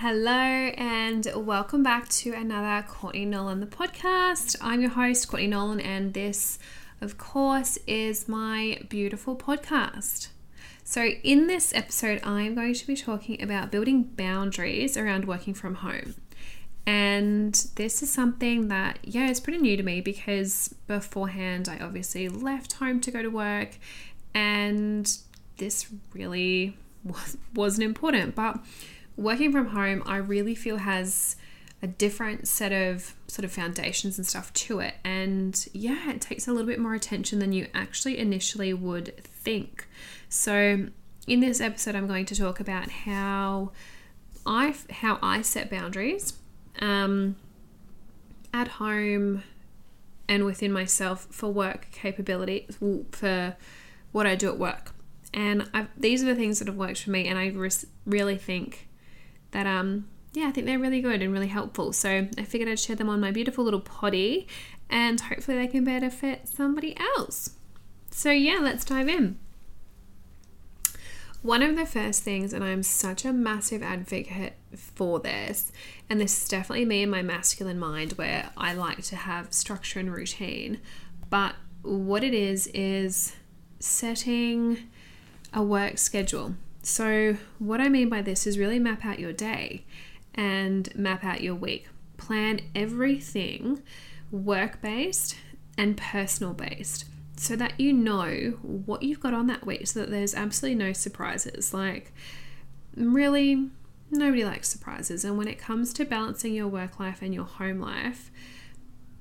Hello, and welcome back to another Courtney Nolan the podcast. I'm your host, Courtney Nolan, and this, of course, is my beautiful podcast. So, in this episode, I'm going to be talking about building boundaries around working from home. And this is something that, yeah, is pretty new to me because beforehand I obviously left home to go to work, and this really was, wasn't important. But working from home, I really feel has a different set of sort of foundations and stuff to it. And yeah, it takes a little bit more attention than you actually initially would think. So, in this episode, I'm going to talk about how I how I set boundaries um, at home and within myself for work capability for what I do at work. And I've, these are the things that have worked for me, and I really think that um yeah, I think they're really good and really helpful. So I figured I'd share them on my beautiful little potty and hopefully they can benefit somebody else. So yeah, let's dive in. One of the first things, and I'm such a massive advocate for this, and this is definitely me in my masculine mind where I like to have structure and routine, but what it is is setting a work schedule. So, what I mean by this is really map out your day and map out your week. Plan everything work based and personal based so that you know what you've got on that week so that there's absolutely no surprises. Like, really, nobody likes surprises. And when it comes to balancing your work life and your home life,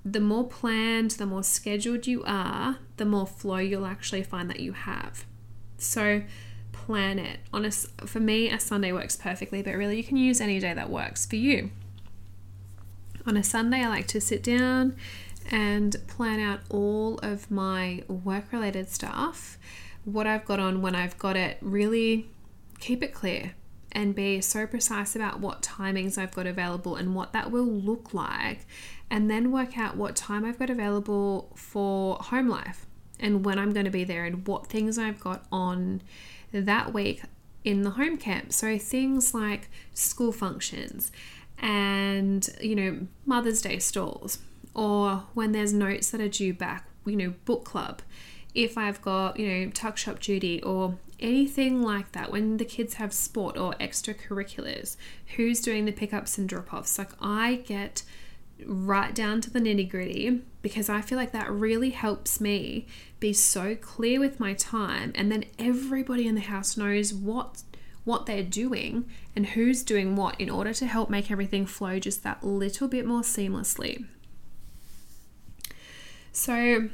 the more planned, the more scheduled you are, the more flow you'll actually find that you have. So, plan it. On a, for me, a Sunday works perfectly, but really you can use any day that works for you. On a Sunday, I like to sit down and plan out all of my work related stuff, what I've got on when I've got it, really keep it clear and be so precise about what timings I've got available and what that will look like, and then work out what time I've got available for home life and when I'm going to be there and what things I've got on that week in the home camp. So things like school functions and, you know, Mother's Day stalls or when there's notes that are due back, you know, book club. If I've got, you know, tuck shop duty or anything like that, when the kids have sport or extracurriculars, who's doing the pickups and drop offs, like I get right down to the nitty gritty because I feel like that really helps me be so clear with my time and then everybody in the house knows what what they're doing and who's doing what in order to help make everything flow just that little bit more seamlessly. So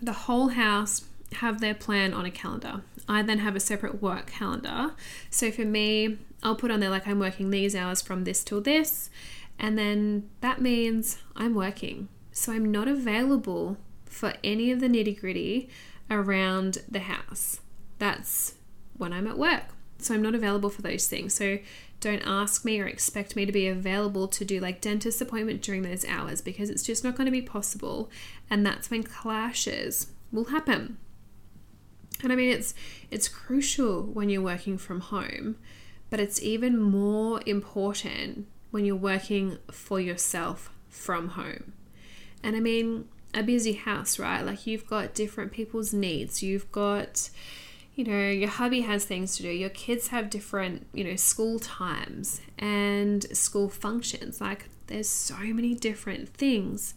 the whole house have their plan on a calendar. I then have a separate work calendar. So for me, I'll put on there like I'm working these hours from this till this and then that means I'm working. So I'm not available for any of the nitty gritty around the house. That's when I'm at work. So I'm not available for those things. So don't ask me or expect me to be available to do like dentist appointment during those hours because it's just not going to be possible. And that's when clashes will happen. And I mean it's it's crucial when you're working from home, but it's even more important when you're working for yourself from home. And I mean, a busy house, right? Like you've got different people's needs. You've got, you know, your hubby has things to do. Your kids have different, you know, school times and school functions. Like there's so many different things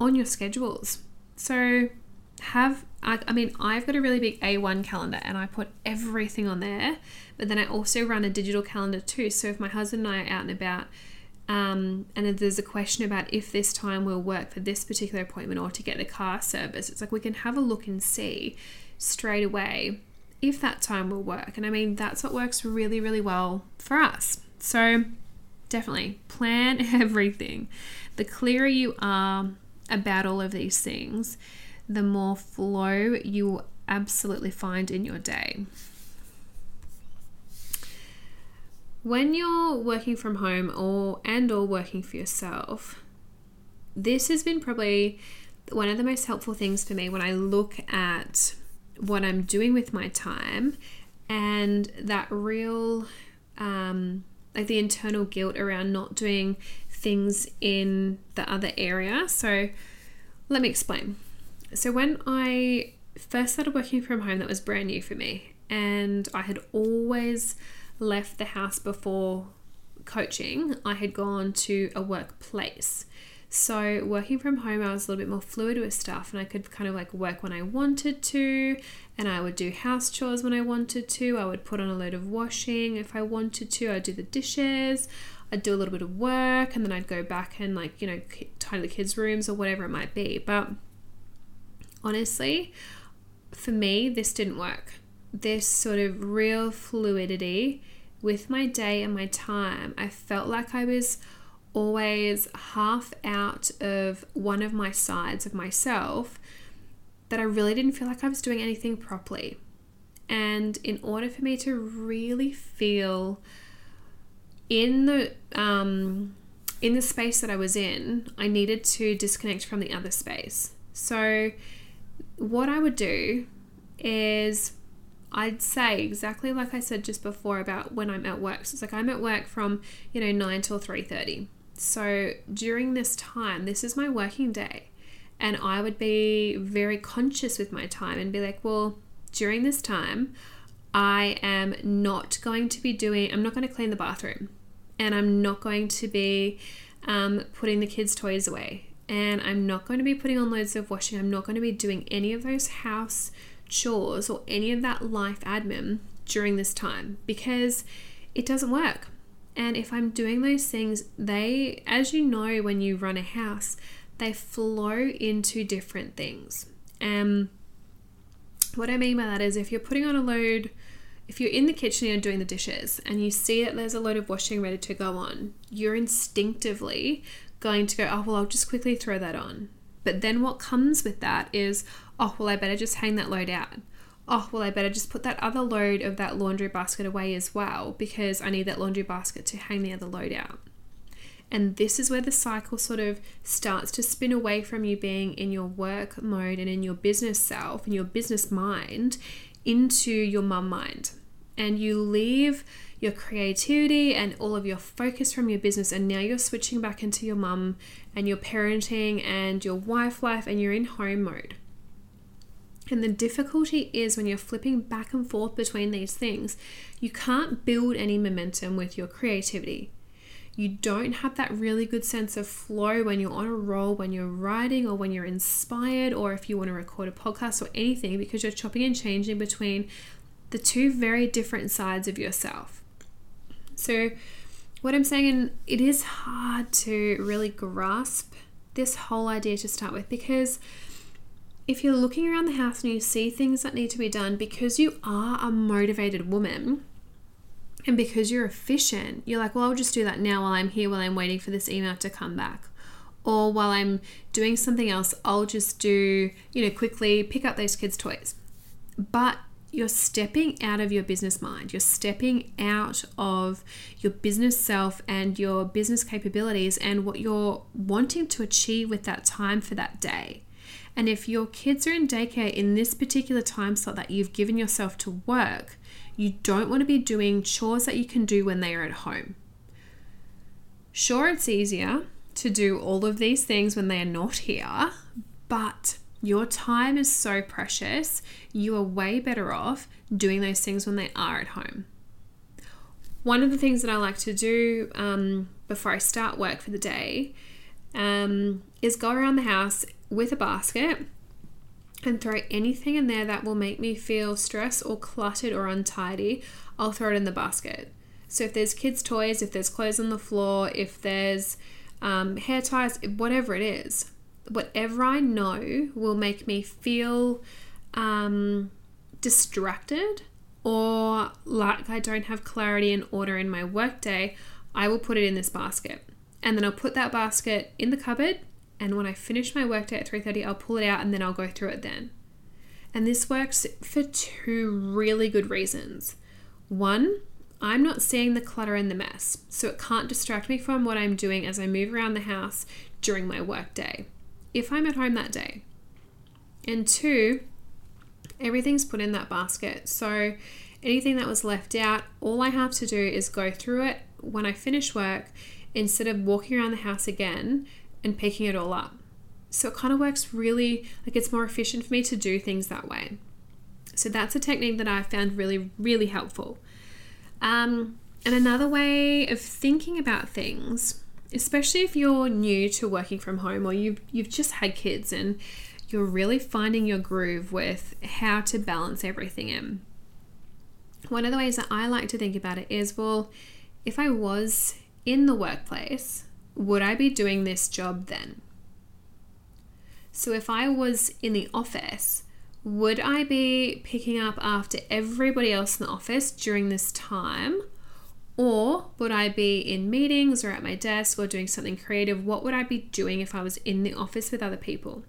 on your schedules. So have I, I mean I've got a really big A1 calendar and I put everything on there but then I also run a digital calendar too so if my husband and I are out and about um, and there's a question about if this time will work for this particular appointment or to get the car service it's like we can have a look and see straight away if that time will work. And I mean that's what works really really well for us. So definitely plan everything. The clearer you are about all of these things the more flow you will absolutely find in your day. When you're working from home or and or working for yourself, this has been probably one of the most helpful things for me when I look at what I'm doing with my time and that real um, like the internal guilt around not doing things in the other area. So let me explain. So when I first started working from home, that was brand new for me. And I had always left the house before coaching, I had gone to a workplace. So, working from home, I was a little bit more fluid with stuff and I could kind of like work when I wanted to, and I would do house chores when I wanted to. I would put on a load of washing if I wanted to. I'd do the dishes, I'd do a little bit of work, and then I'd go back and, like, you know, tidy the kids' rooms or whatever it might be. But honestly, for me, this didn't work. This sort of real fluidity with my day and my time, I felt like I was always half out of one of my sides of myself that I really didn't feel like I was doing anything properly. And in order for me to really feel in the um, in the space that I was in, I needed to disconnect from the other space. So what I would do is I'd say exactly like I said just before about when I'm at work. So it's like I'm at work from, you know, 9 till 3:30. So during this time, this is my working day. And I would be very conscious with my time and be like, well, during this time, I am not going to be doing, I'm not going to clean the bathroom. And I'm not going to be um, putting the kids' toys away. And I'm not going to be putting on loads of washing. I'm not going to be doing any of those house chores or any of that life admin during this time because it doesn't work. And if I'm doing those things, they, as you know, when you run a house, they flow into different things. And what I mean by that is if you're putting on a load, if you're in the kitchen and doing the dishes and you see that there's a load of washing ready to go on, you're instinctively going to go, oh, well, I'll just quickly throw that on. But then what comes with that is, oh, well, I better just hang that load out. Oh, well, I better just put that other load of that laundry basket away as well because I need that laundry basket to hang the other load out. And this is where the cycle sort of starts to spin away from you being in your work mode and in your business self and your business mind into your mum mind. And you leave your creativity and all of your focus from your business, and now you're switching back into your mum and your parenting and your wife life, and you're in home mode. And the difficulty is when you're flipping back and forth between these things, you can't build any momentum with your creativity. You don't have that really good sense of flow when you're on a roll, when you're writing, or when you're inspired, or if you want to record a podcast or anything, because you're chopping and changing between the two very different sides of yourself. So, what I'm saying, and it is hard to really grasp this whole idea to start with because if you're looking around the house and you see things that need to be done because you are a motivated woman and because you're efficient, you're like, well, I'll just do that now while I'm here, while I'm waiting for this email to come back. Or while I'm doing something else, I'll just do, you know, quickly pick up those kids' toys. But you're stepping out of your business mind. You're stepping out of your business self and your business capabilities and what you're wanting to achieve with that time for that day. And if your kids are in daycare in this particular time slot that you've given yourself to work, you don't want to be doing chores that you can do when they are at home. Sure, it's easier to do all of these things when they are not here, but your time is so precious. You are way better off doing those things when they are at home. One of the things that I like to do um, before I start work for the day um, is go around the house with a basket and throw anything in there that will make me feel stressed or cluttered or untidy. I'll throw it in the basket. So if there's kids' toys, if there's clothes on the floor, if there's um, hair ties, whatever it is, whatever I know will make me feel um, distracted or like I don't have clarity and order in my workday, I will put it in this basket. And then I'll put that basket in the cupboard and when I finish my workday at 3:30, I'll pull it out and then I'll go through it then. And this works for two really good reasons. One, I'm not seeing the clutter and the mess, so it can't distract me from what I'm doing as I move around the house during my workday if I'm at home that day. And two, everything's put in that basket. So anything that was left out, all I have to do is go through it when I finish work instead of walking around the house again and picking it all up. So it kind of works really like it's more efficient for me to do things that way. So that's a technique that I found really, really helpful. Um, and another way of thinking about things, especially if you're new to working from home or you've, you've just had kids and you're really finding your groove with how to balance everything in. One of the ways that I like to think about it is well, if I was in the workplace, would I be doing this job then? So if I was in the office, would I be picking up after everybody else in the office during this time? Or would I be in meetings or at my desk or doing something creative? What would I be doing if I was in the office with other people?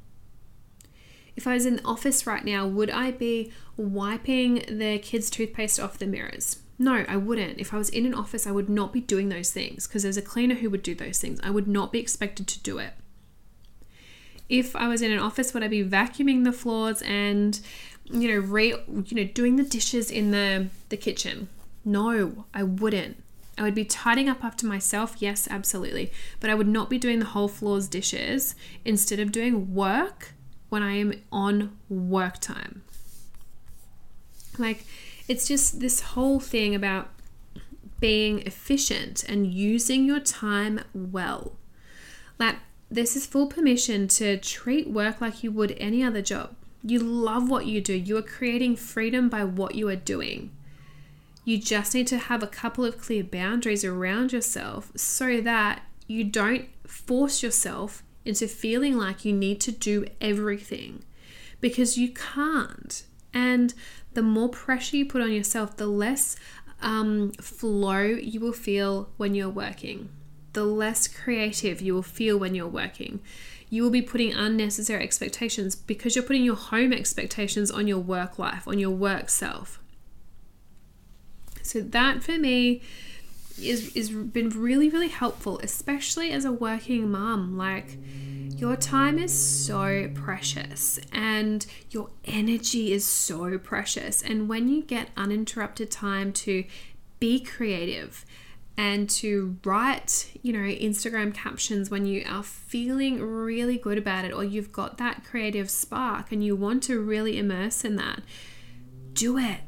If I was in the office right now, would I be wiping the kids' toothpaste off the mirrors? No, I wouldn't. If I was in an office, I would not be doing those things because there's a cleaner who would do those things. I would not be expected to do it if I was in an office, would I be vacuuming the floors and you know re you know doing the dishes in the the kitchen? No, I wouldn't. I would be tidying up after myself, yes, absolutely. But I would not be doing the whole floor's dishes instead of doing work when I am on work time. Like, it's just this whole thing about being efficient and using your time well. Like, this is full permission to treat work like you would any other job. You love what you do, you are creating freedom by what you are doing. You just need to have a couple of clear boundaries around yourself so that you don't force yourself into feeling like you need to do everything because you can't. And the more pressure you put on yourself, the less um, flow you will feel when you're working the less creative you will feel when you're working. You will be putting unnecessary expectations because you're putting your home expectations on your work life, on your work self. So that for me is is been really really helpful, especially as a working mom. Like your time is so precious and your energy is so precious. And when you get uninterrupted time to be creative, and to write, you know, Instagram captions when you are feeling really good about it or you've got that creative spark and you want to really immerse in that. Do it.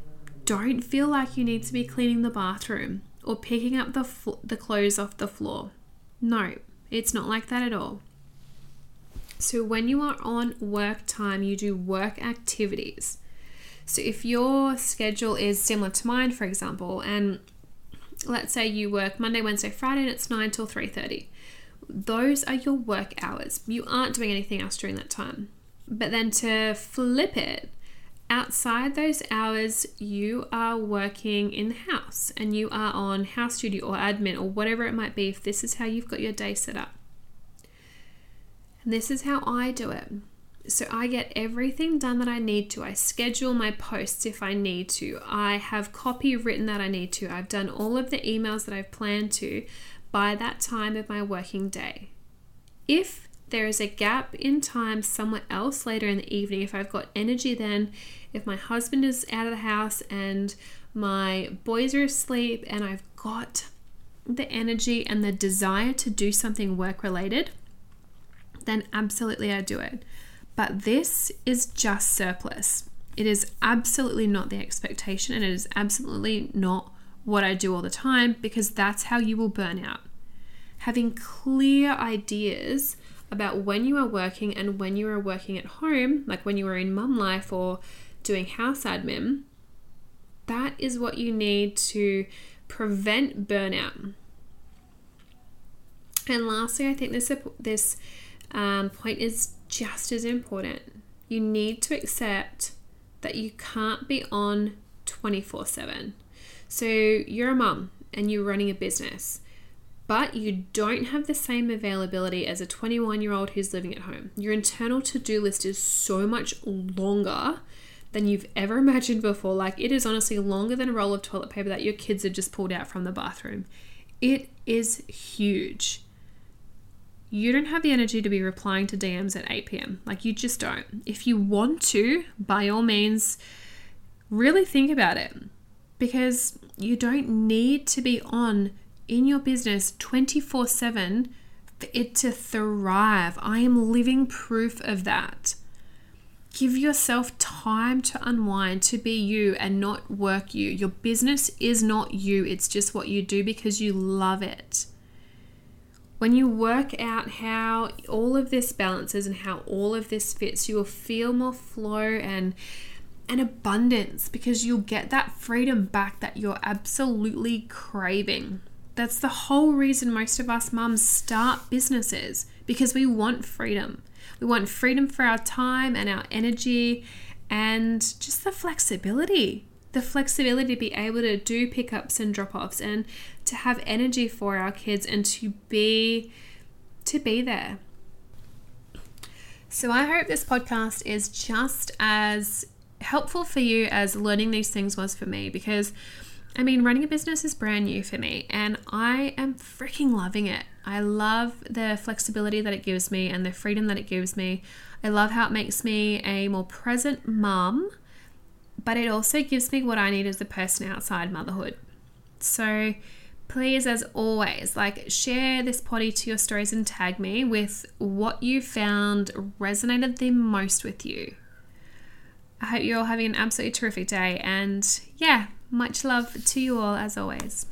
Don't feel like you need to be cleaning the bathroom or picking up the fl- the clothes off the floor. No, it's not like that at all. So when you are on work time, you do work activities. So if your schedule is similar to mine, for example, and let's say you work Monday, Wednesday, Friday, and it's 9 till 3.30. Those are your work hours. You aren't doing anything else during that time. But then to flip it, outside those hours, you are working in the house and you are on house duty or admin or whatever it might be if this is how you've got your day set up. And this is how I do it. So I get everything done that I need to. I schedule my posts if I need to. I have copy written that I need to. I've done all of the emails that I've planned to by that time of my working day. If there is a gap in time somewhere else later in the evening, if I've got energy then, if my husband is out of the house and my boys are asleep and I've got the energy and the desire to do something work related, then absolutely I do it. But this is just surplus. It is absolutely not the expectation, and it is absolutely not what I do all the time because that's how you will burn out. Having clear ideas about when you are working and when you are working at home, like when you are in mum life or doing house admin, that is what you need to prevent burnout. And lastly, I think this this um, point is just as important. You need to accept that you can't be on 24 7. So you're a mum and you're running a business, but you don't have the same availability as a 21 year old who's living at home. Your internal to do list is so much longer than you've ever imagined before. Like it is honestly longer than a roll of toilet paper that your kids have just pulled out from the bathroom. It is huge you don't have the energy to be replying to DMs at 8 p.m. Like, you just don't. If you want to, by all means, really think about it because you don't need to be on in your business 24 7 for it to thrive. I am living proof of that. Give yourself time to unwind, to be you and not work you. Your business is not you, it's just what you do because you love it. When you work out how all of this balances and how all of this fits, you will feel more flow and and abundance because you'll get that freedom back that you're absolutely craving. That's the whole reason most of us mums start businesses because we want freedom. We want freedom for our time and our energy and just the flexibility. The flexibility to be able to do pickups and drop offs and to have energy for our kids and to be to be there. So I hope this podcast is just as helpful for you as learning these things was for me because I mean, running a business is brand new for me and I am freaking loving it. I love the flexibility that it gives me and the freedom that it gives me. I love how it makes me a more present mum, but it also gives me what I need as a person outside motherhood. So, please, as always, like share this potty to your stories and tag me with what you found resonated the most with you. I hope you're all having an absolutely terrific day and yeah, much love to you all as always.